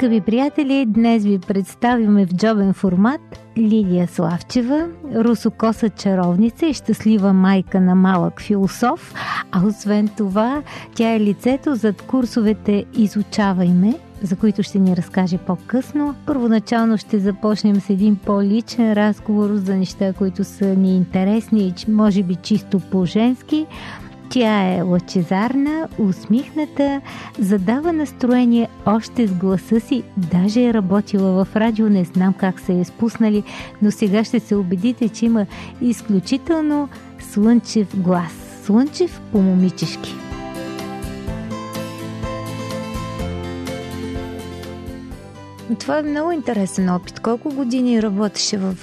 Скъпи приятели, днес ви представяме в джобен формат Лилия Славчева, русокоса чаровница и щастлива майка на малък философ, а освен това тя е лицето зад курсовете Изучавай ме, за които ще ни разкаже по-късно. Първоначално ще започнем с един по-личен разговор за неща, които са ни интересни и може би чисто по-женски. Тя е лъчезарна, усмихната, задава настроение още с гласа си, даже е работила в радио, не знам как са я спуснали, но сега ще се убедите, че има изключително слънчев глас. Слънчев по-момичешки. Това е много интересен опит. Колко години работеше в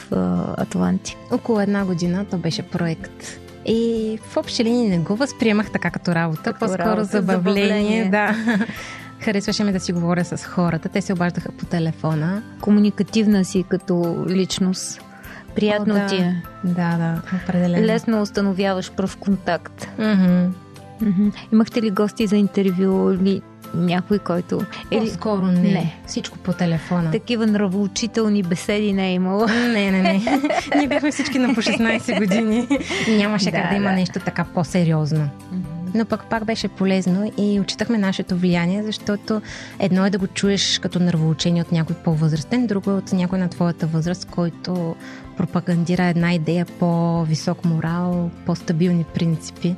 Атланти? Около една година. То беше проект и в общи линии не го възприемах така като работа, като по-скоро работа, забавление. забавление. Да. Харесваше ми да си говоря с хората. Те се обаждаха по телефона. Комуникативна си като личност. Приятно О, да. ти е. Да, да, определено. Лесно установяваш пръв контакт. Mm-hmm. Mm-hmm. Имахте ли гости за интервю или някой, който... По-скоро не. не. Всичко по телефона. Такива нравоучителни беседи не е имало. Не, не, не. Ние бяхме всички на по 16 години. Нямаше да, как да има да. нещо така по-сериозно. Но пък пак беше полезно и очитахме нашето влияние, защото едно е да го чуеш като нравоучение от някой по-възрастен, друго е от някой на твоята възраст, който пропагандира една идея по-висок морал, по-стабилни принципи.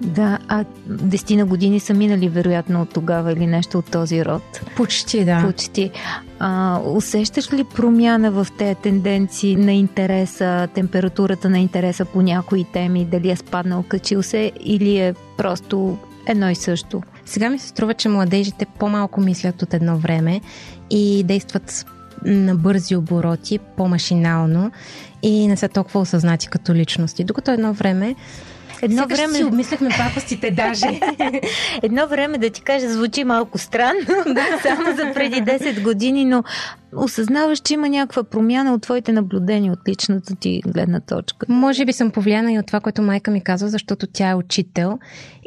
Да, а десетина години са минали вероятно от тогава или нещо от този род. Почти, да. Почти. А, усещаш ли промяна в тези тенденции на интереса, температурата на интереса по някои теми, дали е спаднал, качил се или е просто едно и също? Сега ми се струва, че младежите по-малко мислят от едно време и действат на бързи обороти, по-машинално и не са толкова осъзнати като личности. Докато едно време Едно Сега време... си обмисляхме пакостите даже. Едно време, да ти кажа, звучи малко странно, само за преди 10 години, но осъзнаваш, че има някаква промяна от твоите наблюдения, от личната ти гледна точка. Може би съм повлияна и от това, което майка ми казва, защото тя е учител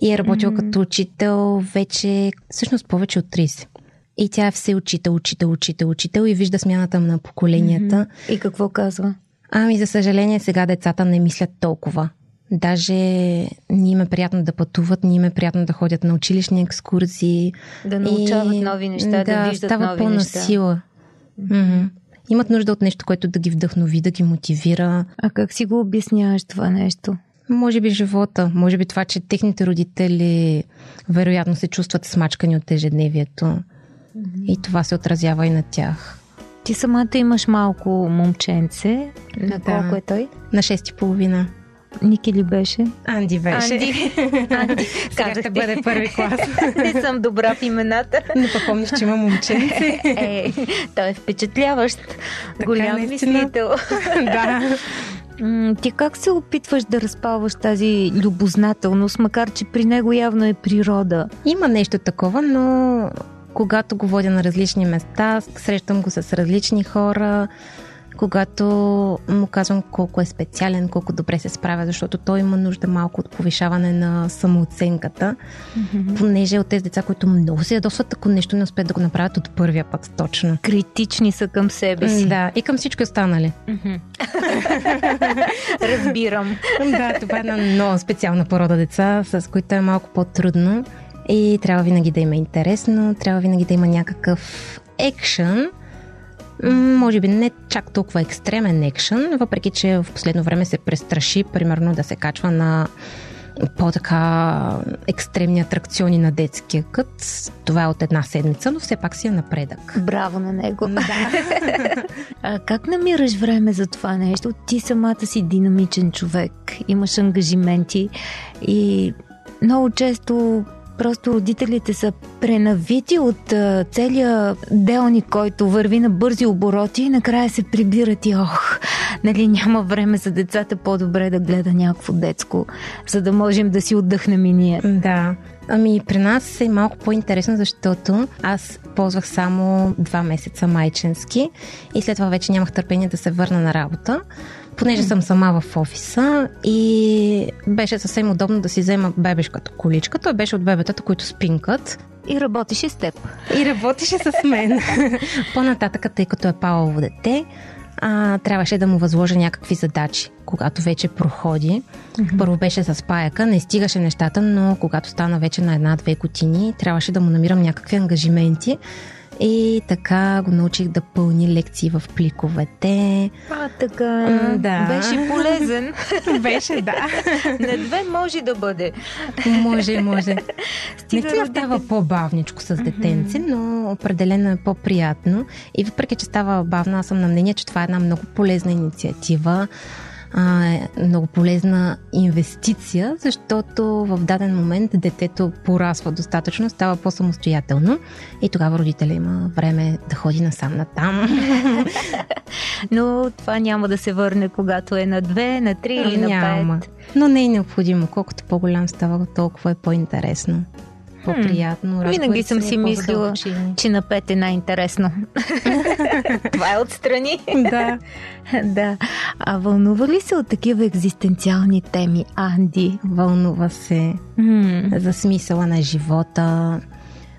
и е работила mm-hmm. като учител вече всъщност повече от 30. И тя е все учител, учител, учител, учител и вижда смяната на поколенията. Mm-hmm. И какво казва? Ами, за съжаление, сега децата не мислят толкова. Даже ни им е приятно да пътуват, ни им е приятно да ходят на училищни екскурзии. Да научават и, нови неща, да, да виждат става нови пълна неща. сила. Mm-hmm. Имат нужда от нещо, което да ги вдъхнови, да ги мотивира. А как си го обясняваш това нещо? Може би живота, може би това, че техните родители вероятно се чувстват смачкани от ежедневието. Mm-hmm. И това се отразява и на тях. Ти самата имаш малко момченце. На колко да. е той? На 6 и половина. Ники ли беше? Анди беше. Анди. Анди. Сега ще бъде първи клас. Не съм добра в имената. Но пък помниш, че има момченце. Е, той е впечатляващ. Така, Голям наистина. мислител. да. Ти как се опитваш да разпалваш тази любознателност, макар че при него явно е природа? Има нещо такова, но когато го водя на различни места, срещам го с различни хора, когато му казвам колко е специален, колко добре се справя, защото той има нужда малко от повишаване на самооценката, mm-hmm. понеже от тези деца, които много се ядосват, ако нещо не успеят да го направят от първия път точно. Критични са към себе си. Да, и към всички останали. Mm-hmm. Разбирам. да, това е една много специална порода деца, с които е малко по-трудно. И трябва винаги да има интересно, трябва винаги да има някакъв екшън, може би не чак толкова екстремен екшън, въпреки че в последно време се престраши, примерно да се качва на по-така екстремни атракциони на детския кът. Това е от една седмица, но все пак си е напредък. Браво на него. Да. а как намираш време за това нещо? Ти самата си динамичен човек, имаш ангажименти и много често просто родителите са пренавити от а, целия делник, който върви на бързи обороти и накрая се прибират и ох, нали няма време за децата, по-добре да гледа някакво детско, за да можем да си отдъхнем и ние. Да. Ами, при нас е малко по-интересно, защото аз ползвах само два месеца майчински и след това вече нямах търпение да се върна на работа, понеже съм сама в офиса и беше съвсем удобно да си взема бебешката количка. Той беше от бебетата, които спинкат. И работеше с теб. И работеше с мен. По-нататък, тъй като е палаво дете, а, трябваше да му възложа някакви задачи, когато вече проходи. Mm-hmm. Първо беше с паяка, не стигаше нещата, но когато стана вече на една-две години, трябваше да му намирам някакви ангажименти. И така го научих да пълни лекции в пликовете. А, така. да. Беше полезен. Беше, да. На две може да бъде. Може, може. Наистина родители. става по-бавничко с детенце, но определено е по-приятно. И въпреки, че става бавно, аз съм на мнение, че това е една много полезна инициатива. А, е много полезна инвестиция, защото в даден момент детето порасва достатъчно, става по-самостоятелно и тогава родителя има време да ходи насам натам. Но това няма да се върне, когато е на две, на три или на Няма. пет. Но не е необходимо. Колкото по-голям става, толкова е по-интересно. По-приятно. Винаги съм си мислила, че на пет е най-интересно. това е отстрани. Да. да. А вълнува ли се от такива екзистенциални теми, Анди? Вълнува се за смисъла на живота.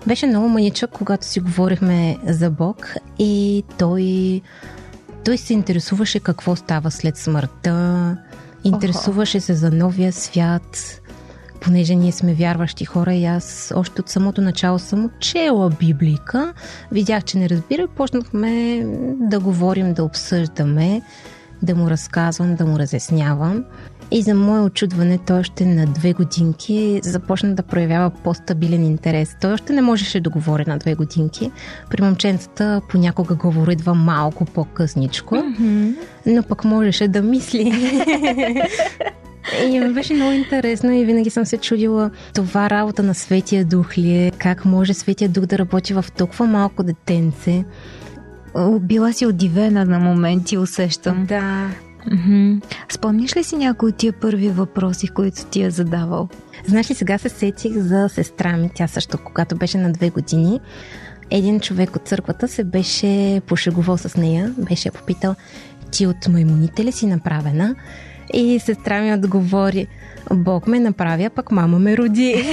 Беше много маничък, когато си говорихме за Бог и той, той се интересуваше какво става след смъртта, интересуваше се за новия свят, понеже ние сме вярващи хора и аз още от самото начало съм учела библика, видях, че не разбира, почнахме да говорим, да обсъждаме, да му разказвам, да му разяснявам. И за мое очудване, той още на две годинки започна да проявява по-стабилен интерес. Той още не можеше да говори на две годинки. При момченцата понякога говоридва малко по-късничко, мгм. но пък можеше да мисли. И ми беше много интересно и винаги съм се чудила това работа на Светия Дух ли е, как може Светия Дух да работи в толкова малко детенце. Била си удивена на моменти, усещам. Да. Мгм. Спомняш ли си някои от тия първи въпроси, които ти е задавал? Знаеш ли, сега се сетих за сестра ми, тя също, когато беше на две години. Един човек от църквата се беше пошегувал с нея, беше попитал, ти от маймуните ли си направена? И сестра ми отговори, Бог ме направи, а пък мама ме роди.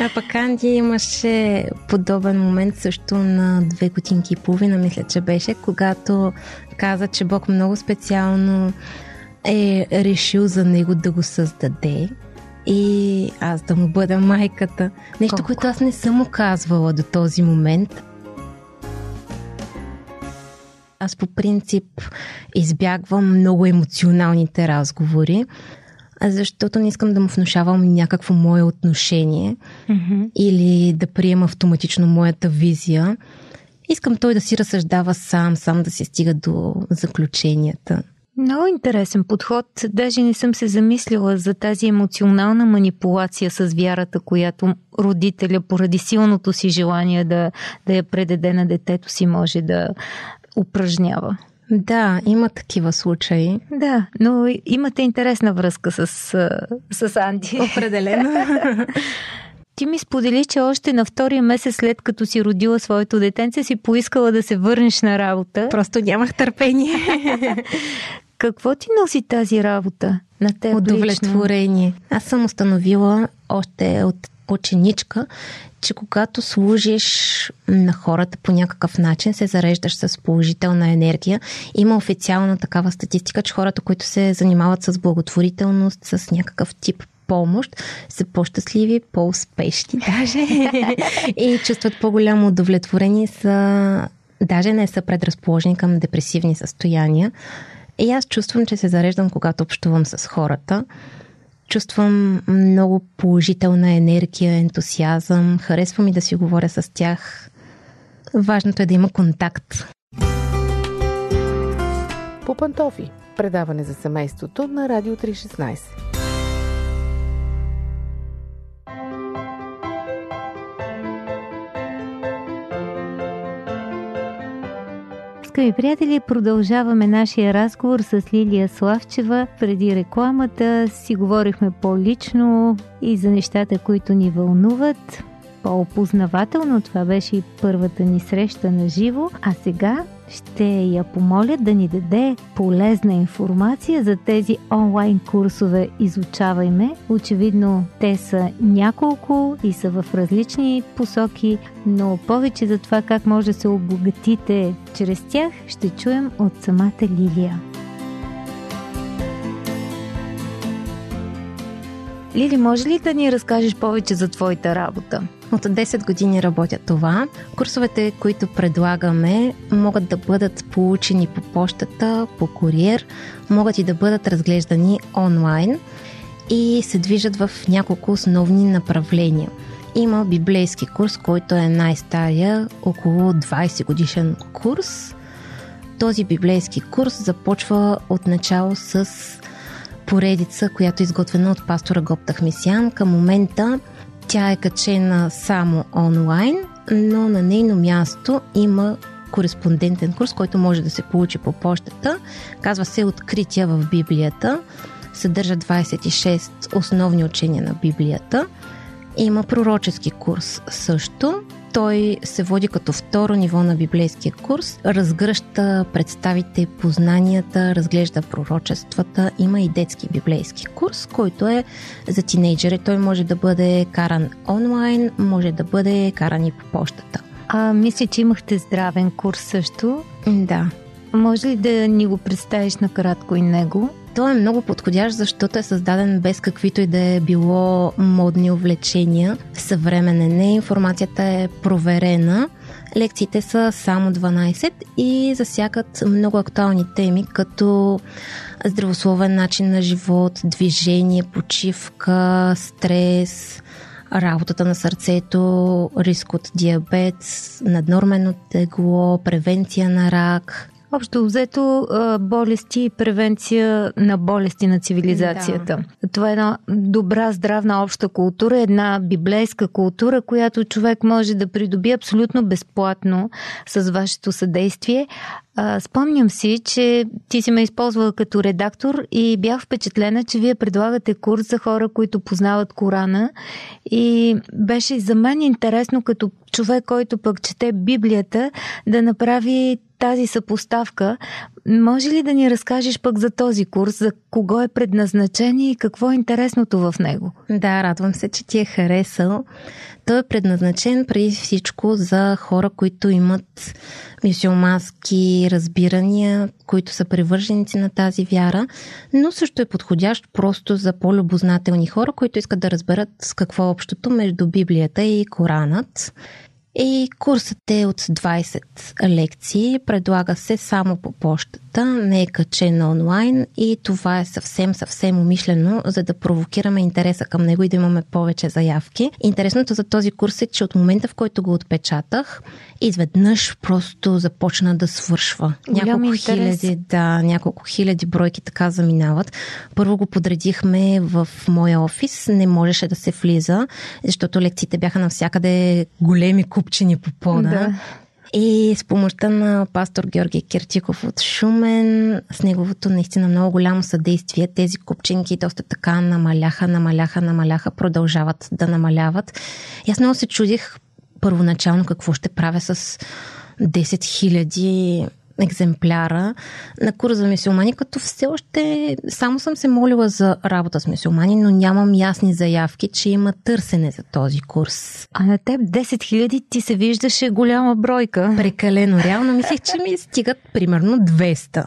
а пък Анди имаше подобен момент също на две годинки и половина, мисля, че беше, когато каза, че Бог много специално е решил за него да го създаде и аз да му бъда майката. Нещо, Колко? което аз не съм му казвала до този момент. Аз по принцип избягвам много емоционалните разговори, защото не искам да му внушавам някакво мое отношение или да приема автоматично моята визия. Искам той да си разсъждава сам, сам да се стига до заключенията. Много интересен подход. Даже не съм се замислила за тази емоционална манипулация с вярата, която родителя поради силното си желание да, да я предаде на детето си може да упражнява. Да, има такива случаи. Да, но имате интересна връзка с, с Анди. Определено. Ти ми сподели, че още на втория месец след като си родила своето детенце си поискала да се върнеш на работа. Просто нямах търпение. Какво ти носи тази работа на теб лично? Удовлетворение. Аз съм установила още от ученичка, че когато служиш на хората по някакъв начин, се зареждаш с положителна енергия. Има официална такава статистика, че хората, които се занимават с благотворителност, с някакъв тип помощ, са по-щастливи, по-успешни даже и чувстват по-голямо удовлетворение, са, даже не са предразположени към депресивни състояния. И аз чувствам, че се зареждам, когато общувам с хората. Чувствам много положителна енергия, ентусиазъм. Харесва ми да си говоря с тях. Важното е да има контакт. По пантофи. Предаване за семейството на Радио 316. Скъпи приятели, продължаваме нашия разговор с Лилия Славчева. Преди рекламата си говорихме по-лично и за нещата, които ни вълнуват по-опознавателно. Това беше и първата ни среща на живо. А сега ще я помоля да ни даде полезна информация за тези онлайн курсове Изучавай ме. Очевидно те са няколко и са в различни посоки, но повече за това как може да се обогатите чрез тях ще чуем от самата Лилия. Лили, може ли да ни разкажеш повече за твоята работа? От 10 години работя това. Курсовете, които предлагаме, могат да бъдат получени по почтата, по куриер, могат и да бъдат разглеждани онлайн и се движат в няколко основни направления. Има библейски курс, който е най-стария, около 20 годишен курс. Този библейски курс започва от начало с поредица, която е изготвена от пастора Гоптах Мисян. Към момента тя е качена само онлайн, но на нейно място има кореспондентен курс, който може да се получи по почтата. Казва се Открития в Библията. Съдържа 26 основни учения на Библията. Има пророчески курс също. Той се води като второ ниво на библейския курс, разгръща представите, познанията, разглежда пророчествата. Има и детски библейски курс, който е за тинейджери. Той може да бъде каран онлайн, може да бъде каран и по почтата. А, мисля, че имахте здравен курс също. Да. Може ли да ни го представиш накратко и него? Той е много подходящ, защото е създаден без каквито и да е било модни увлечения. Съвременен е, информацията е проверена. Лекциите са само 12 и засягат много актуални теми, като здравословен начин на живот, движение, почивка, стрес, работата на сърцето, риск от диабет, наднормено тегло, превенция на рак, Общо взето болести и превенция на болести на цивилизацията. Да. Това е една добра, здравна обща култура, една библейска култура, която човек може да придоби абсолютно безплатно с вашето съдействие. Спомням си, че ти си ме използвала като редактор и бях впечатлена, че вие предлагате курс за хора, които познават Корана и беше за мен интересно като човек, който пък чете Библията, да направи тази съпоставка. Може ли да ни разкажеш пък за този курс, за кого е предназначен и какво е интересното в него? Да, радвам се, че ти е харесал. Той е предназначен преди всичко за хора, които имат мисиомански разбирания, които са привърженици на тази вяра, но също е подходящ просто за по-любознателни хора, които искат да разберат с какво е общото между Библията и Коранът. И курсът е от 20 лекции, предлага се само по почтата, не е качен онлайн и това е съвсем, съвсем умишлено, за да провокираме интереса към него и да имаме повече заявки. Интересното за този курс е, че от момента, в който го отпечатах, изведнъж просто започна да свършва. Голям няколко интерес. хиляди, да, няколко хиляди бройки така заминават. Първо го подредихме в моя офис, не можеше да се влиза, защото лекциите бяха навсякъде големи купчени по пода. Да. И с помощта на пастор Георги Киртиков от Шумен, с неговото наистина много голямо съдействие, тези купчинки доста така намаляха, намаляха, намаляха, продължават да намаляват. И аз много се чудих първоначално какво ще правя с 10 000 екземпляра на курс за мисиомани, като все още само съм се молила за работа с мисиомани, но нямам ясни заявки, че има търсене за този курс. А на теб 10 000 ти се виждаше голяма бройка. Прекалено. Реално мислех, че ми стигат примерно 200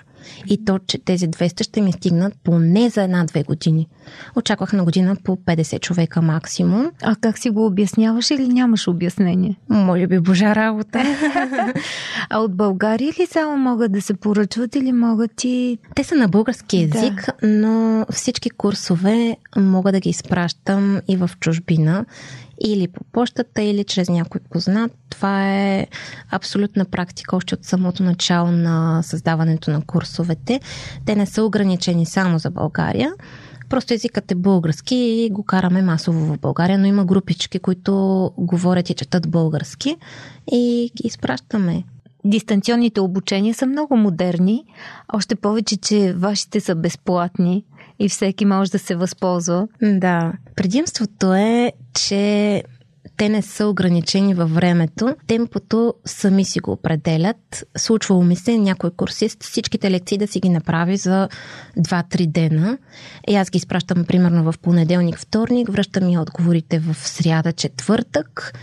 и то, че тези 200 ще ми стигнат поне за една-две години. Очаквах на година по 50 човека максимум. А как си го обясняваш или нямаш обяснение? Може би божа работа. а от България ли само могат да се поръчват или могат и... Те са на български язик, да. но всички курсове мога да ги изпращам и в чужбина или по почтата, или чрез някой познат. Това е абсолютна практика още от самото начало на създаването на курсовете. Те не са ограничени само за България. Просто езикът е български и го караме масово в България, но има групички, които говорят и четат български и ги изпращаме. дистанционните обучения са много модерни, още повече, че вашите са безплатни и всеки може да се възползва. Да. Предимството е, че те не са ограничени във времето. Темпото сами си го определят. Случвало ми се някой курсист всичките лекции да си ги направи за 2-3 дена. И аз ги изпращам примерно в понеделник, вторник, връщам и отговорите в сряда, четвъртък.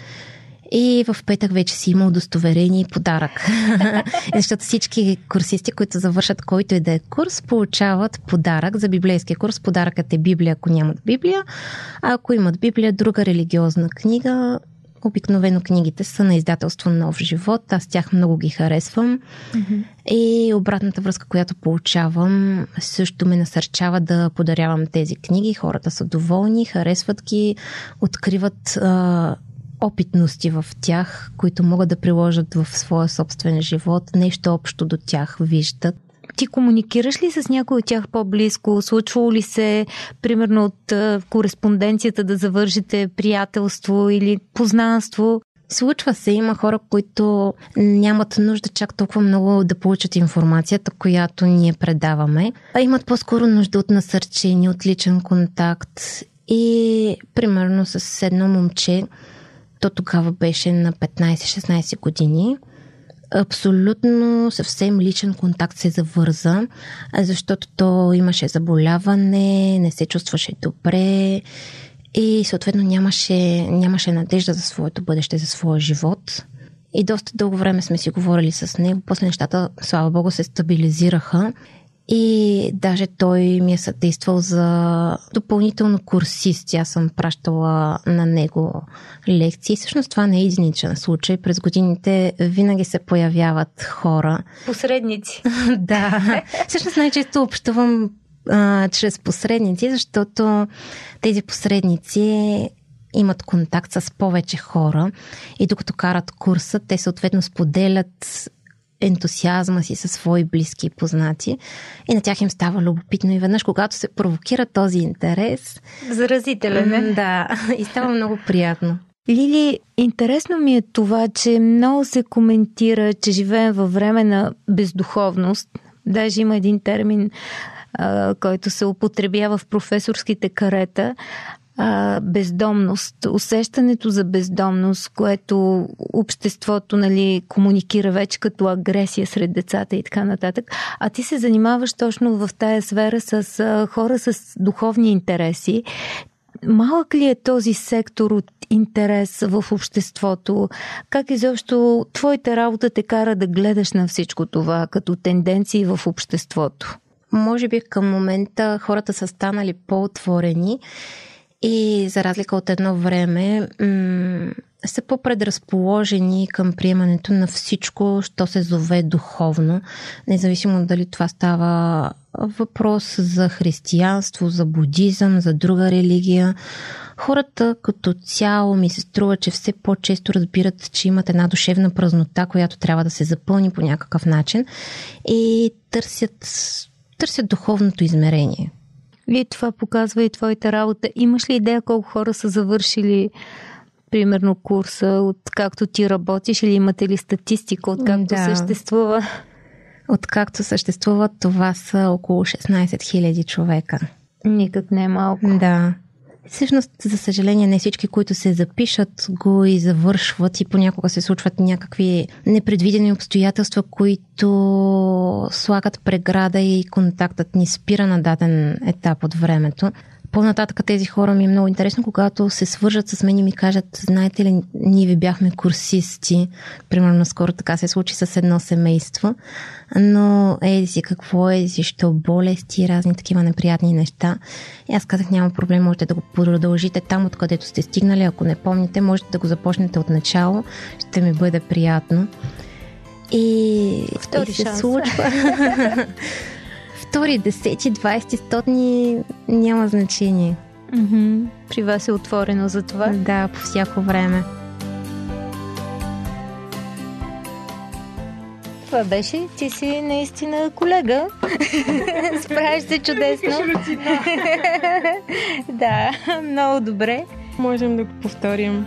И в петък вече си има удостоверение и подарък. Защото всички курсисти, които завършат който и да е курс, получават подарък за библейския курс. Подаръкът е Библия, ако нямат Библия. А ако имат Библия, друга религиозна книга, Обикновено книгите са на издателство Нов живот. Аз тях много ги харесвам. Mm-hmm. И обратната връзка, която получавам, също ме насърчава да подарявам тези книги. Хората са доволни, харесват ги, откриват а, опитности в тях, които могат да приложат в своя собствен живот, нещо общо до тях виждат. Ти комуникираш ли с някой от тях по-близко? Случвало ли се, примерно, от кореспонденцията да завържите приятелство или познанство? Случва се, има хора, които нямат нужда чак толкова много да получат информацията, която ние предаваме, а имат по-скоро нужда от насърчение, от личен контакт. И примерно с едно момче, то тогава беше на 15-16 години. Абсолютно съвсем личен контакт се завърза, защото то имаше заболяване, не се чувстваше добре и съответно нямаше, нямаше надежда за своето бъдеще, за своя живот. И доста дълго време сме си говорили с него. После нещата, слава богу, се стабилизираха и даже той ми е съдействал за допълнително курсист. Аз съм пращала на него лекции. Всъщност това не е единичен случай. През годините винаги се появяват хора. Посредници. да. Всъщност най-често общувам а, чрез посредници, защото тези посредници имат контакт с повече хора и докато карат курса, те съответно споделят ентусиазма си със свои близки и познати и на тях им става любопитно и веднъж, когато се провокира този интерес. Заразителен е. Да, и става много приятно. Лили, интересно ми е това, че много се коментира, че живеем във време на бездуховност. Даже има един термин, който се употребява в професорските карета а, бездомност, усещането за бездомност, което обществото нали, комуникира вече като агресия сред децата и така нататък. А ти се занимаваш точно в тая сфера с а, хора с духовни интереси. Малък ли е този сектор от интерес в обществото? Как изобщо твоята работа те кара да гледаш на всичко това като тенденции в обществото? Може би към момента хората са станали по-отворени и за разлика от едно време, м- са по-предразположени към приемането на всичко, що се зове духовно, независимо дали това става въпрос за християнство, за будизъм, за друга религия. Хората като цяло ми се струва, че все по-често разбират, че имат една душевна празнота, която трябва да се запълни по някакъв начин и търсят, търсят духовното измерение. И това показва и твоята работа. Имаш ли идея колко хора са завършили примерно курса, от както ти работиш или имате ли статистика от както да. съществува? Откакто съществува, това са около 16 000 човека. Никак не е малко. Да. Всъщност, за съжаление, не всички, които се запишат, го и завършват и понякога се случват някакви непредвидени обстоятелства, които слагат преграда и контактът ни спира на даден етап от времето по-нататък тези хора ми е много интересно, когато се свържат с мен и ми кажат, знаете ли, ние ви бяхме курсисти, примерно скоро така се случи с едно семейство, но еди си какво е, защо болести, разни такива неприятни неща. И аз казах, няма проблем, можете да го продължите там, откъдето сте стигнали, ако не помните, можете да го започнете от начало, ще ми бъде приятно. И, Втори и се шанс. случва. втори, десети, двайсти, стотни няма значение. Mm-hmm. При вас е отворено за това? Да, по всяко време. Това беше. Ти си наистина колега. Справиш се чудесно. да, много добре. Можем да го повторим.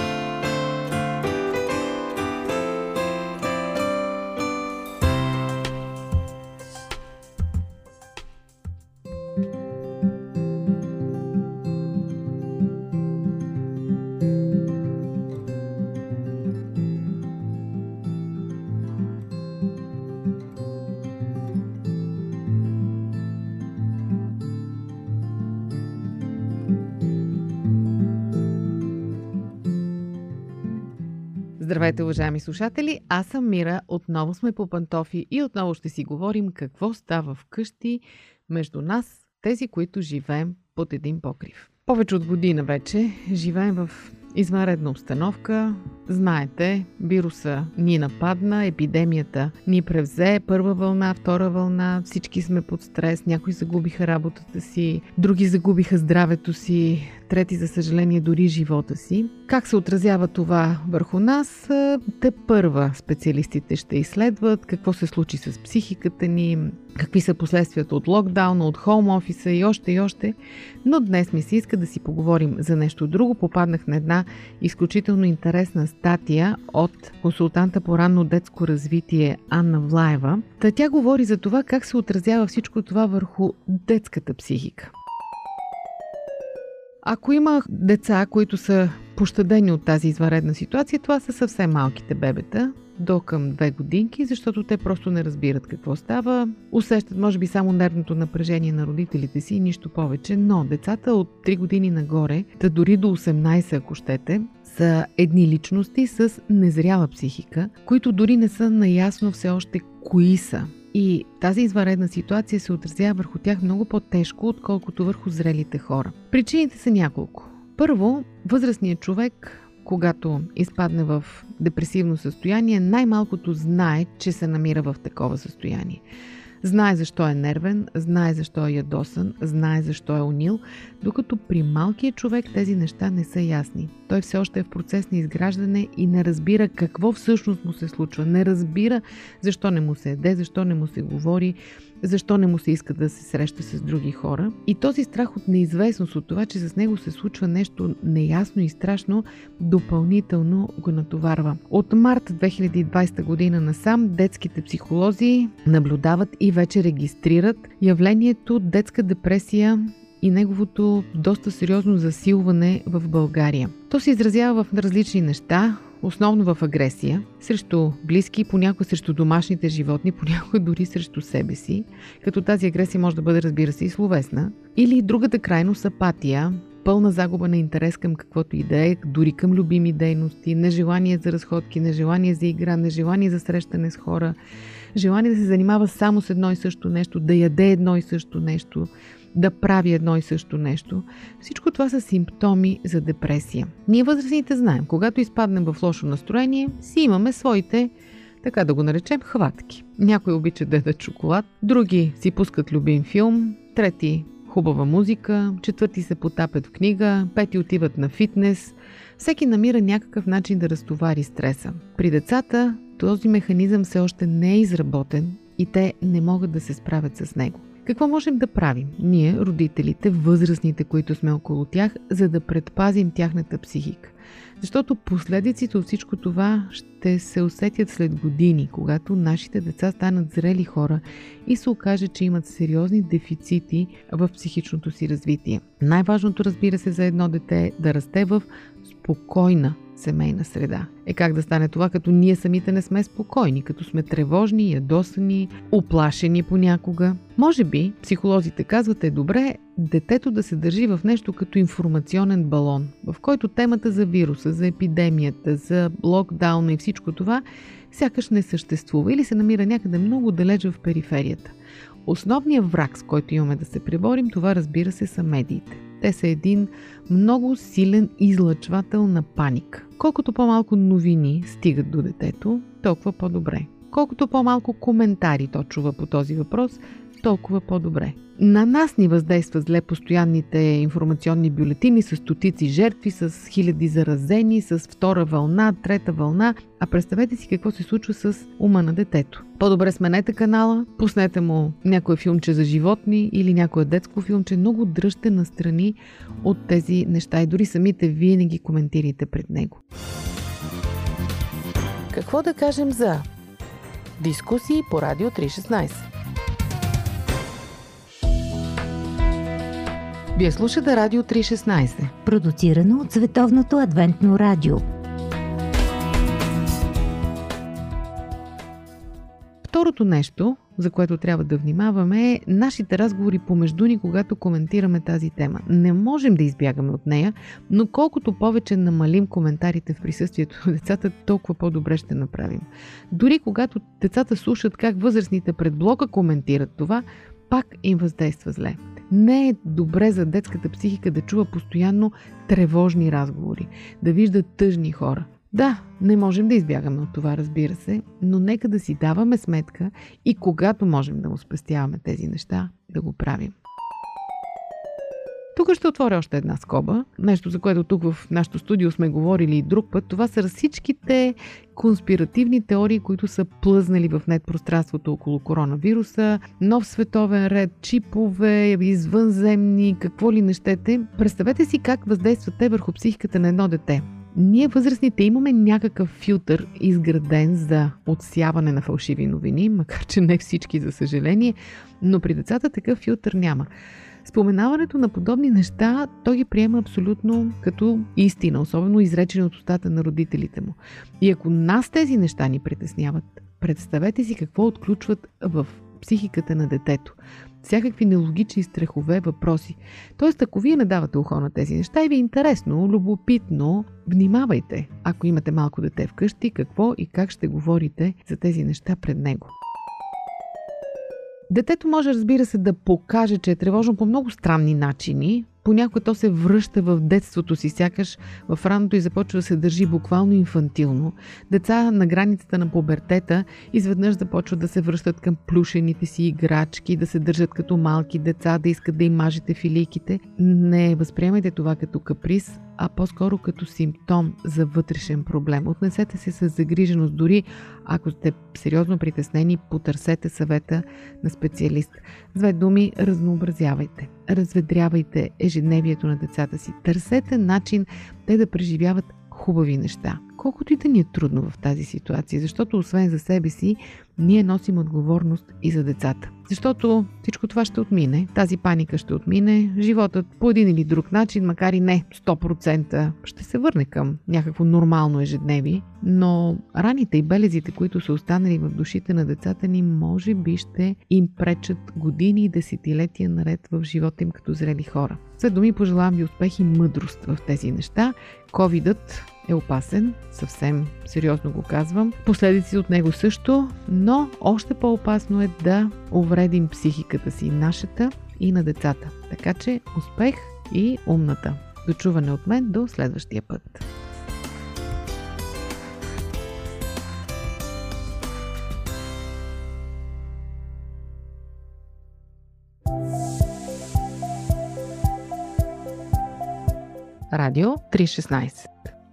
Здравейте, уважаеми слушатели! Аз съм Мира. Отново сме по пантофи и отново ще си говорим какво става вкъщи между нас, тези, които живеем под един покрив. Повече от година вече живеем в извънредна обстановка. Знаете, вируса ни нападна, епидемията ни превзе, първа вълна, втора вълна, всички сме под стрес, някои загубиха работата си, други загубиха здравето си, трети, за съжаление, дори живота си. Как се отразява това върху нас? Те първа специалистите ще изследват какво се случи с психиката ни, какви са последствията от локдауна, от хоум офиса и още и още. Но днес ми се иска да си поговорим за нещо друго. Попаднах на една изключително интересна статия от консултанта по ранно детско развитие Анна Влаева. Та тя говори за това как се отразява всичко това върху детската психика. Ако има деца, които са пощадени от тази извънредна ситуация, това са съвсем малките бебета, до към две годинки, защото те просто не разбират какво става. Усещат, може би, само нервното напрежение на родителите си и нищо повече, но децата от 3 години нагоре, да дори до 18, ако щете, са едни личности с незряла психика, които дори не са наясно все още кои са. И тази извънредна ситуация се отразява върху тях много по-тежко, отколкото върху зрелите хора. Причините са няколко. Първо, възрастният човек когато изпадне в депресивно състояние, най-малкото знае, че се намира в такова състояние. Знае защо е нервен, знае защо е ядосан, знае защо е унил, докато при малкия човек тези неща не са ясни. Той все още е в процес на изграждане и не разбира какво всъщност му се случва. Не разбира защо не му се еде, защо не му се говори, защо не му се иска да се среща с други хора. И този страх от неизвестност, от това, че с него се случва нещо неясно и страшно, допълнително го натоварва. От март 2020 година насам детските психолози наблюдават и вече регистрират явлението детска депресия и неговото доста сериозно засилване в България. То се изразява в различни неща, основно в агресия, срещу близки, понякога срещу домашните животни, понякога дори срещу себе си, като тази агресия може да бъде, разбира се, и словесна. Или другата крайност апатия, пълна загуба на интерес към каквото и да е, дори към любими дейности, нежелание за разходки, нежелание за игра, нежелание за срещане с хора, желание да се занимава само с едно и също нещо, да яде едно и също нещо, да прави едно и също нещо. Всичко това са симптоми за депресия. Ние възрастните знаем, когато изпаднем в лошо настроение, си имаме своите така да го наречем, хватки. Някои обичат да ядат шоколад, други си пускат любим филм, трети хубава музика, четвърти се потапят в книга, пети отиват на фитнес. Всеки намира някакъв начин да разтовари стреса. При децата този механизъм все още не е изработен и те не могат да се справят с него. Какво можем да правим? Ние, родителите, възрастните, които сме около тях, за да предпазим тяхната психика. Защото последиците от всичко това ще се усетят след години, когато нашите деца станат зрели хора и се окаже, че имат сериозни дефицити в психичното си развитие. Най-важното, разбира се, за едно дете е да расте в спокойна семейна среда. Е как да стане това, като ние самите не сме спокойни, като сме тревожни, ядосани, оплашени понякога? Може би, психолозите казват е добре детето да се държи в нещо като информационен балон, в който темата за вируса, за епидемията, за локдауна и всичко това сякаш не съществува или се намира някъде много далеч в периферията. Основният враг, с който имаме да се преборим, това разбира се са медиите. Те са един много силен излъчвател на паника. Колкото по-малко новини стигат до детето, толкова по-добре. Колкото по-малко коментари то чува по този въпрос, толкова по-добре. На нас ни въздейства зле постоянните информационни бюлетини с стотици жертви, с хиляди заразени, с втора вълна, трета вълна. А представете си какво се случва с ума на детето. По-добре сменете канала, пуснете му някое филмче за животни или някое детско филмче. Много дръжте настрани от тези неща и дори самите вие не ги коментирайте пред него. Какво да кажем за дискусии по Радио 316? Вие слушате Радио 316. Продуцирано от Световното адвентно радио. Второто нещо, за което трябва да внимаваме е нашите разговори помежду ни, когато коментираме тази тема. Не можем да избягаме от нея, но колкото повече намалим коментарите в присъствието на децата, толкова по-добре ще направим. Дори когато децата слушат как възрастните пред блока коментират това, пак им въздейства зле. Не е добре за детската психика да чува постоянно тревожни разговори, да вижда тъжни хора. Да, не можем да избягаме от това, разбира се, но нека да си даваме сметка и когато можем да му спестяваме тези неща, да го правим. Тук ще отворя още една скоба. Нещо, за което тук в нашото студио сме говорили и друг път. Това са всичките конспиративни теории, които са плъзнали в нет пространството около коронавируса, нов световен ред, чипове, извънземни, какво ли нещете. Представете си как въздействат те върху психиката на едно дете. Ние възрастните имаме някакъв филтър изграден за отсяване на фалшиви новини, макар че не всички, за съжаление, но при децата такъв филтър няма. Споменаването на подобни неща той ги приема абсолютно като истина, особено изречени от устата на родителите му. И ако нас тези неща ни притесняват, представете си какво отключват в психиката на детето. Всякакви нелогични страхове, въпроси. Тоест, ако вие не давате ухо на тези неща и ви е интересно, любопитно, внимавайте, ако имате малко дете вкъщи, какво и как ще говорите за тези неща пред него. Детето може, разбира се, да покаже, че е тревожно по много странни начини. Понякога то се връща в детството си, сякаш в раното и започва да се държи буквално инфантилно. Деца на границата на пубертета изведнъж започват да се връщат към плюшените си играчки, да се държат като малки деца, да искат да им мажете филийките. Не възприемайте това като каприз, а по-скоро като симптом за вътрешен проблем. Отнесете се с загриженост, дори ако сте сериозно притеснени, потърсете съвета на специалист. С две думи, разнообразявайте, разведрявайте ежедневието на децата си, търсете начин те да преживяват хубави неща. Колкото и да ни е трудно в тази ситуация, защото освен за себе си, ние носим отговорност и за децата. Защото всичко това ще отмине, тази паника ще отмине, животът по един или друг начин, макар и не 100%, ще се върне към някакво нормално ежедневие, но раните и белезите, които са останали в душите на децата ни, може би ще им пречат години и десетилетия наред в живота им като зрели хора. След думи пожелавам ви успех и мъдрост в тези неща. Ковидът е опасен, съвсем сериозно го казвам. Последици от него също, но още по-опасно е да увредим психиката си, нашата и на децата. Така че успех и умната. Дочуване от мен до следващия път. Радио 316